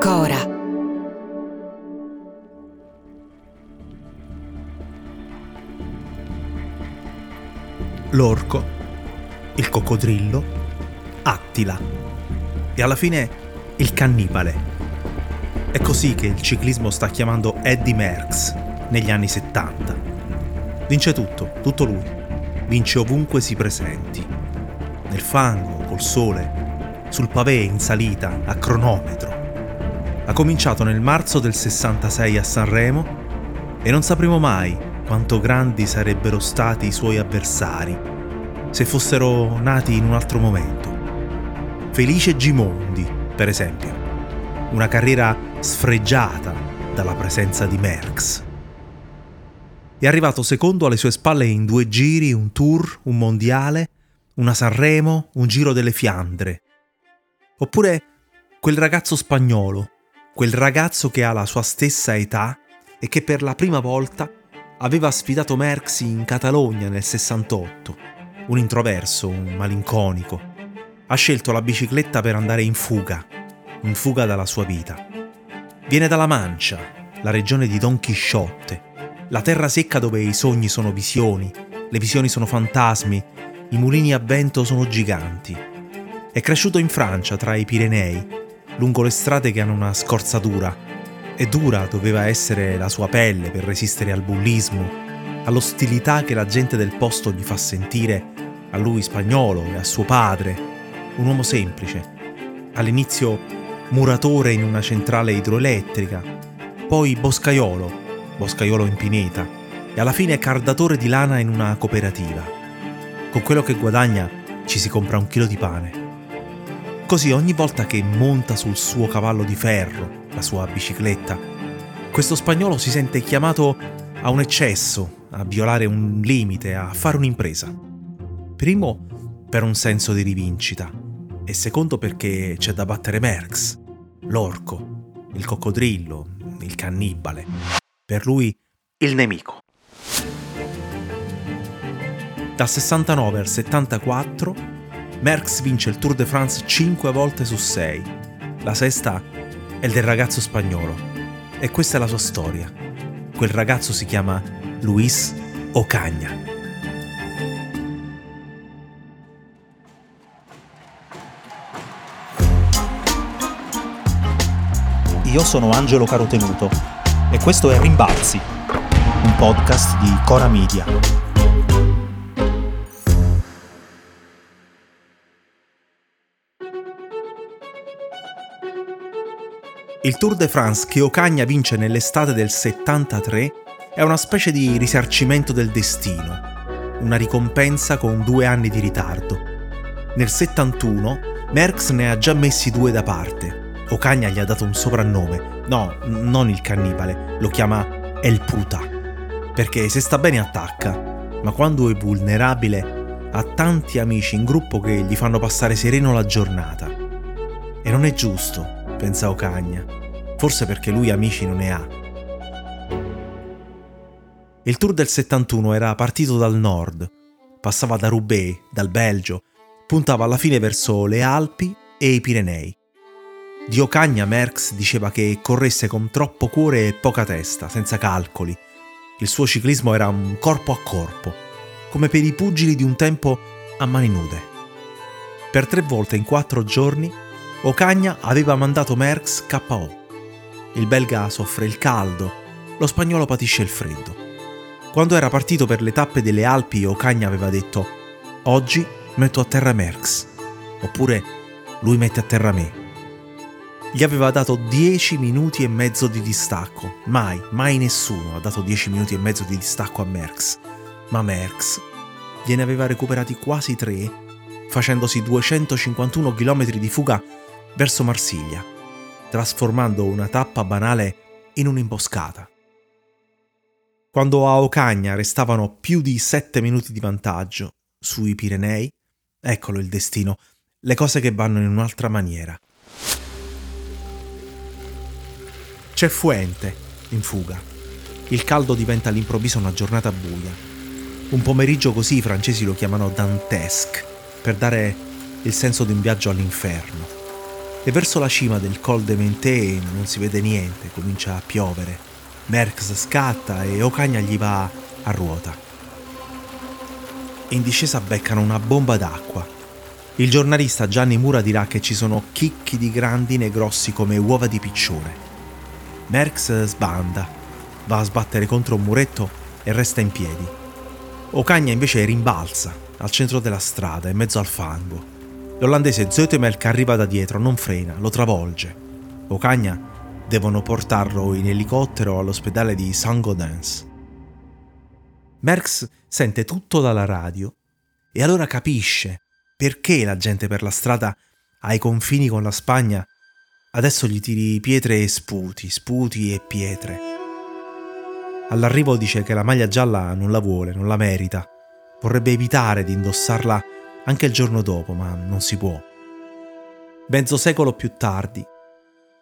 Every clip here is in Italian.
Cora. l'orco, il coccodrillo, Attila e alla fine il cannibale. È così che il ciclismo sta chiamando Eddie Merckx negli anni 70. Vince tutto, tutto lui. Vince ovunque si presenti. Nel fango, col sole, sul pavé in salita, a cronometro. Ha cominciato nel marzo del 66 a Sanremo e non sapremo mai quanto grandi sarebbero stati i suoi avversari se fossero nati in un altro momento. Felice Gimondi, per esempio. Una carriera sfregiata dalla presenza di Merckx. È arrivato secondo alle sue spalle in due giri, un tour, un mondiale, una Sanremo, un giro delle Fiandre. Oppure quel ragazzo spagnolo, quel ragazzo che ha la sua stessa età e che per la prima volta aveva sfidato Merckx in Catalogna nel 68. Un introverso, un malinconico. Ha scelto la bicicletta per andare in fuga, in fuga dalla sua vita. Viene dalla Mancia, la regione di Don Chisciotte, la terra secca dove i sogni sono visioni, le visioni sono fantasmi, i mulini a vento sono giganti. È cresciuto in Francia, tra i Pirenei, lungo le strade che hanno una scorza dura, e dura doveva essere la sua pelle per resistere al bullismo, all'ostilità che la gente del posto gli fa sentire a lui spagnolo e a suo padre, un uomo semplice. All'inizio muratore in una centrale idroelettrica, poi boscaiolo, boscaiolo in pineta, e alla fine cardatore di lana in una cooperativa. Con quello che guadagna ci si compra un chilo di pane. Così ogni volta che monta sul suo cavallo di ferro, la sua bicicletta. Questo spagnolo si sente chiamato a un eccesso, a violare un limite, a fare un'impresa. Primo, per un senso di rivincita, e secondo perché c'è da battere Merx, l'orco, il coccodrillo, il cannibale. Per lui il nemico. Dal 69 al 74 Merckx vince il Tour de France 5 volte su 6. La sesta è del ragazzo spagnolo. E questa è la sua storia. Quel ragazzo si chiama Luis Ocaña. Io sono Angelo Carotenuto e questo è Rimbalzi, un podcast di Cora Media. Il Tour de France che Ocagna vince nell'estate del 73 è una specie di risarcimento del destino, una ricompensa con due anni di ritardo. Nel 71 Merckx ne ha già messi due da parte. Ocagna gli ha dato un soprannome, no, non il cannibale, lo chiama El Puta, perché se sta bene attacca, ma quando è vulnerabile ha tanti amici in gruppo che gli fanno passare sereno la giornata. E non è giusto, pensa Ocagna, forse perché lui amici non ne ha. Il tour del 71 era partito dal nord, passava da Roubaix, dal Belgio, puntava alla fine verso le Alpi e i Pirenei. Di Ocagna Merckx diceva che corresse con troppo cuore e poca testa, senza calcoli. Il suo ciclismo era un corpo a corpo, come per i pugili di un tempo a mani nude. Per tre volte in quattro giorni Ocagna aveva mandato Merckx KO. Il belga soffre il caldo, lo spagnolo patisce il freddo. Quando era partito per le tappe delle Alpi, Ocagna aveva detto: Oggi metto a terra Merckx, oppure lui mette a terra me. Gli aveva dato 10 minuti e mezzo di distacco. Mai, mai nessuno ha dato 10 minuti e mezzo di distacco a Merckx. Ma Merckx gliene aveva recuperati quasi tre, facendosi 251 km di fuga verso Marsiglia, trasformando una tappa banale in un'imboscata. Quando a Ocagna restavano più di sette minuti di vantaggio sui Pirenei, eccolo il destino, le cose che vanno in un'altra maniera. C'è Fuente in fuga. Il caldo diventa all'improvviso una giornata buia. Un pomeriggio così i francesi lo chiamano dantesque, per dare il senso di un viaggio all'inferno. E verso la cima del Col de Menté non si vede niente, comincia a piovere. Merckx scatta e Ocagna gli va a ruota. In discesa beccano una bomba d'acqua. Il giornalista Gianni Mura dirà che ci sono chicchi di grandine grossi come uova di piccione. Merckx sbanda, va a sbattere contro un muretto e resta in piedi. Ocagna invece rimbalza al centro della strada, in mezzo al fango. L'olandese Zoetemelk arriva da dietro, non frena, lo travolge. Ocagna devono portarlo in elicottero all'ospedale di Saint-Gaudens. Merckx sente tutto dalla radio e allora capisce perché la gente per la strada ai confini con la Spagna Adesso gli tiri pietre e sputi, sputi e pietre. All'arrivo dice che la maglia gialla non la vuole, non la merita. Vorrebbe evitare di indossarla anche il giorno dopo, ma non si può. Mezzo secolo più tardi,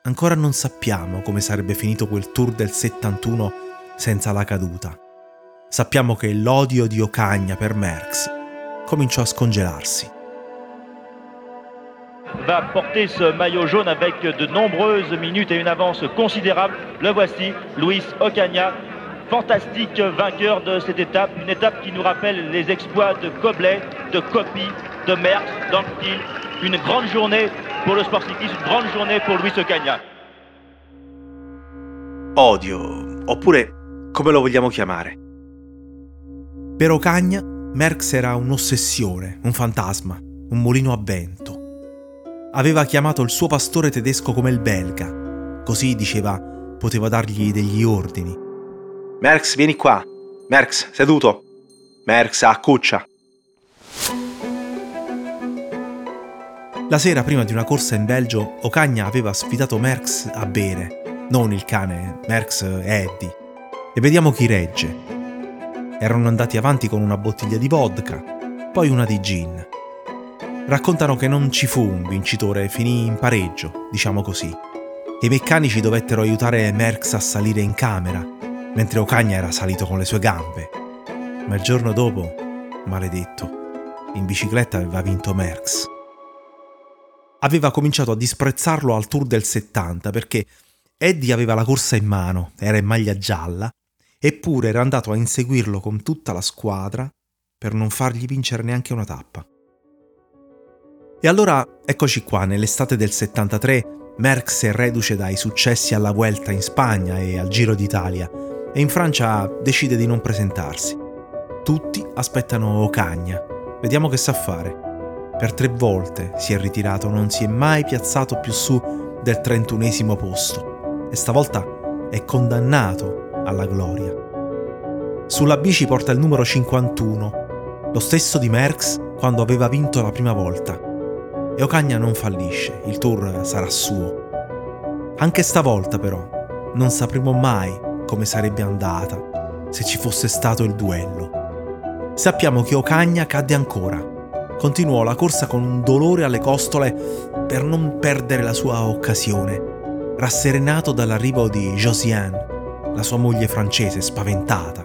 ancora non sappiamo come sarebbe finito quel tour del 71 senza la caduta. Sappiamo che l'odio di Ocagna per Merckx cominciò a scongelarsi. va porter ce maillot jaune avec de nombreuses minutes et une avance considérable. Le voici, Luis Ocaña, fantastique vainqueur de cette étape, une étape qui nous rappelle les exploits de Coblet, de Coppi, de Merckx dans le style. Une grande journée pour le sport cycliste, une grande journée pour Luis Ocaña. Odio, oppure come lo vogliamo chiamare. Per Ocagna, Merckx era un'ossessione, un fantasma, un mulino a vento aveva chiamato il suo pastore tedesco come il belga. Così diceva, poteva dargli degli ordini. Merx, vieni qua. Merx, seduto. Merx, a cuccia. La sera prima di una corsa in Belgio, Ocagna aveva sfidato Merx a bere, non il cane, Merx e Eddie. E vediamo chi regge. Erano andati avanti con una bottiglia di vodka, poi una di gin raccontano che non ci fu un vincitore, finì in pareggio, diciamo così. E i meccanici dovettero aiutare Merckx a salire in camera, mentre Ocagna era salito con le sue gambe. Ma il giorno dopo, maledetto, in bicicletta aveva vinto Merckx. Aveva cominciato a disprezzarlo al Tour del 70 perché Eddie aveva la corsa in mano, era in maglia gialla, eppure era andato a inseguirlo con tutta la squadra per non fargli vincere neanche una tappa. E allora eccoci qua, nell'estate del 73, Merckx è reduce dai successi alla Vuelta in Spagna e al Giro d'Italia e in Francia decide di non presentarsi. Tutti aspettano Ocagna, vediamo che sa fare. Per tre volte si è ritirato, non si è mai piazzato più su del 31 posto e stavolta è condannato alla gloria. Sulla bici porta il numero 51, lo stesso di Merckx quando aveva vinto la prima volta e Ocagna non fallisce, il tour sarà suo. Anche stavolta però non sapremo mai come sarebbe andata se ci fosse stato il duello. Sappiamo che Ocagna cadde ancora. Continuò la corsa con un dolore alle costole per non perdere la sua occasione, rasserenato dall'arrivo di Josiane, la sua moglie francese spaventata.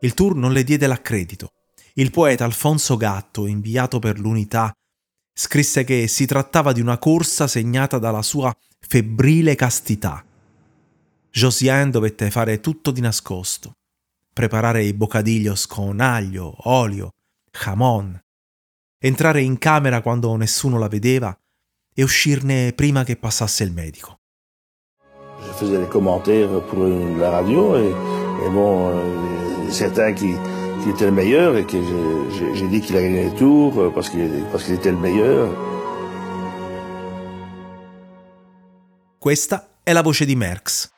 Il tour non le diede l'accredito. Il poeta Alfonso Gatto, inviato per l'unità scrisse che si trattava di una corsa segnata dalla sua febbrile castità. Josiane dovette fare tutto di nascosto, preparare i bocadillos con aglio, olio, jamon, entrare in camera quando nessuno la vedeva e uscirne prima che passasse il medico. Je faisais les commentaires pour la radio et, et bon, euh, certains qui, qu'il était le meilleur et que j'ai dit qu'il a gagné les tours euh, parce qu'il qu'il était il meilleur. Questa è la voce di Merckx.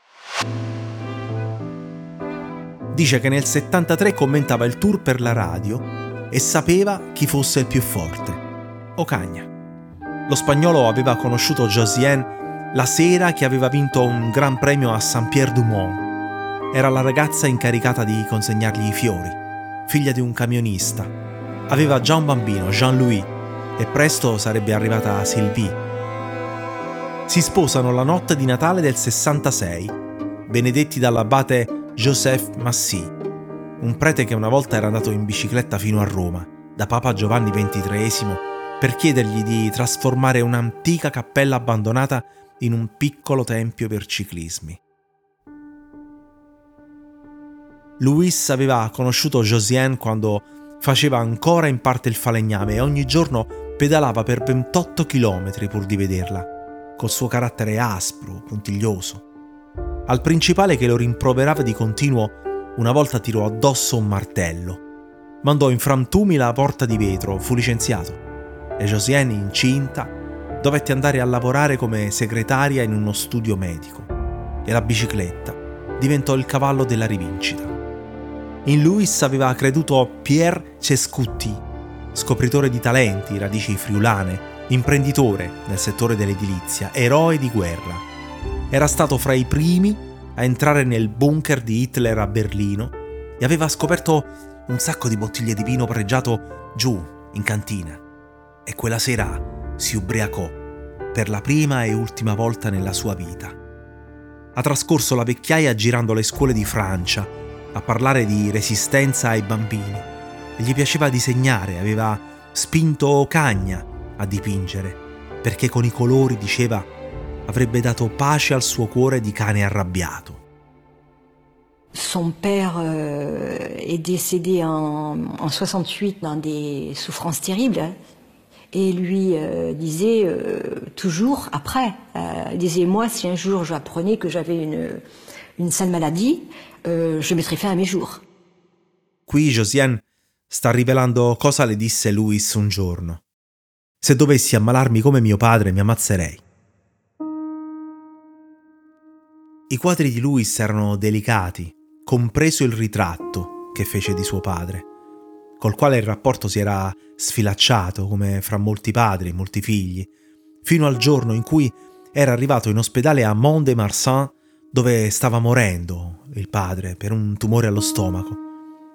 Dice che nel 73 commentava il tour per la radio e sapeva chi fosse il più forte. Ocagna. Lo spagnolo aveva conosciuto Josiane la sera che aveva vinto un gran premio a Saint-Pierre-du-Mont. Era la ragazza incaricata di consegnargli i fiori, figlia di un camionista. Aveva già un bambino, Jean-Louis, e presto sarebbe arrivata Sylvie. Si sposano la notte di Natale del 66, benedetti dall'abate Joseph Massy, un prete che una volta era andato in bicicletta fino a Roma, da Papa Giovanni XXIII, per chiedergli di trasformare un'antica cappella abbandonata in un piccolo tempio per ciclismi. Louis aveva conosciuto Josiane quando faceva ancora in parte il falegname e ogni giorno pedalava per 28 km pur di vederla, col suo carattere aspro, puntiglioso. Al principale che lo rimproverava di continuo, una volta tirò addosso un martello. Mandò in frantumi la porta di vetro, fu licenziato. E Josiane, incinta, dovette andare a lavorare come segretaria in uno studio medico. E la bicicletta diventò il cavallo della rivincita. In Luis aveva creduto Pierre Cescutti, scopritore di talenti, radici friulane, imprenditore nel settore dell'edilizia, eroe di guerra era stato fra i primi a entrare nel bunker di Hitler a Berlino e aveva scoperto un sacco di bottiglie di vino pregiato giù, in cantina. E quella sera si ubriacò per la prima e ultima volta nella sua vita. Ha trascorso la vecchiaia girando le scuole di Francia, a parlare di resistenza ai bambini. E gli piaceva disegnare, aveva spinto Cagna a dipingere, perché con i colori, diceva, avrebbe dato pace al suo cuore di cane arrabbiato. Son père euh, est décédé en, en, 68 dans des souffrances terribles. Et lui euh, disait euh, toujours, après, euh, disait moi, si un jour j'apprenais que j'avais une, une sale maladie, je mettrais fin à mes jours. Qui Josiane sta rivelando cosa le disse Louis un giorno. Se dovessi ammalarmi come mio padre mi ammazzerei. I quadri di Louis erano delicati, compreso il ritratto che fece di suo padre, col quale il rapporto si era sfilacciato come fra molti padri e molti figli, fino al giorno in cui era arrivato in ospedale a Mont-de-Marsan dove stava morendo il padre per un tumore allo stomaco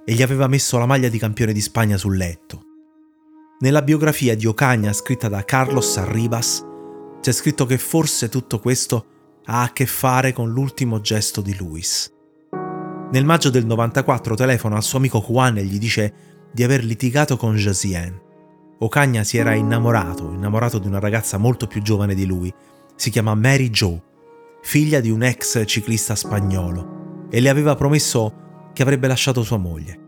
e gli aveva messo la maglia di campione di Spagna sul letto. Nella biografia di Ocaña scritta da Carlos Arribas c'è scritto che forse tutto questo ha a che fare con l'ultimo gesto di Luis. Nel maggio del 94 telefona al suo amico Juan e gli dice di aver litigato con Josiane. Ocagna si era innamorato, innamorato di una ragazza molto più giovane di lui. Si chiama Mary Jo, figlia di un ex ciclista spagnolo, e le aveva promesso che avrebbe lasciato sua moglie.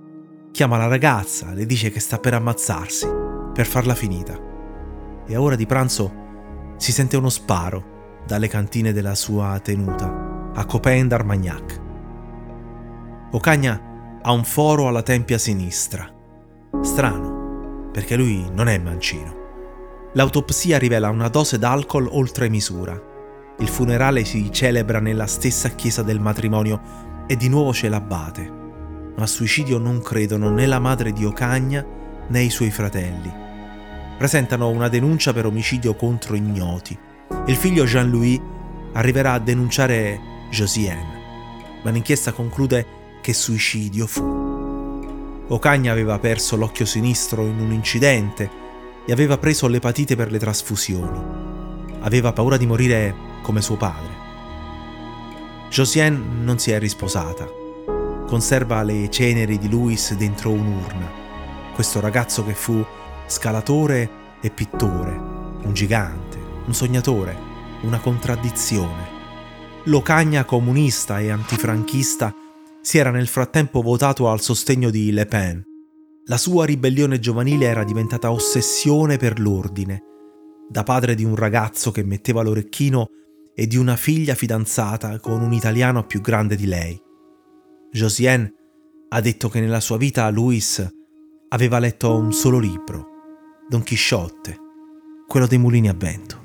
Chiama la ragazza, le dice che sta per ammazzarsi, per farla finita. E a ora di pranzo si sente uno sparo dalle cantine della sua tenuta, a Copain d'Armagnac. Ocagna ha un foro alla tempia sinistra. Strano, perché lui non è mancino. L'autopsia rivela una dose d'alcol oltre misura. Il funerale si celebra nella stessa chiesa del matrimonio e di nuovo c'è l'abate. Ma a suicidio non credono né la madre di Ocagna né i suoi fratelli. Presentano una denuncia per omicidio contro ignoti il figlio Jean-Louis arriverà a denunciare Josiane, ma l'inchiesta conclude che suicidio fu. Ocagna aveva perso l'occhio sinistro in un incidente e aveva preso l'epatite per le trasfusioni. Aveva paura di morire come suo padre. Josiane non si è risposata. Conserva le ceneri di Louis dentro un'urna. Questo ragazzo che fu scalatore e pittore, un gigante, un sognatore, una contraddizione. Locagna comunista e antifranchista si era nel frattempo votato al sostegno di Le Pen. La sua ribellione giovanile era diventata ossessione per l'ordine, da padre di un ragazzo che metteva l'orecchino e di una figlia fidanzata con un italiano più grande di lei. Josiane ha detto che nella sua vita Louis aveva letto un solo libro, Don Chisciotte, quello dei mulini a vento.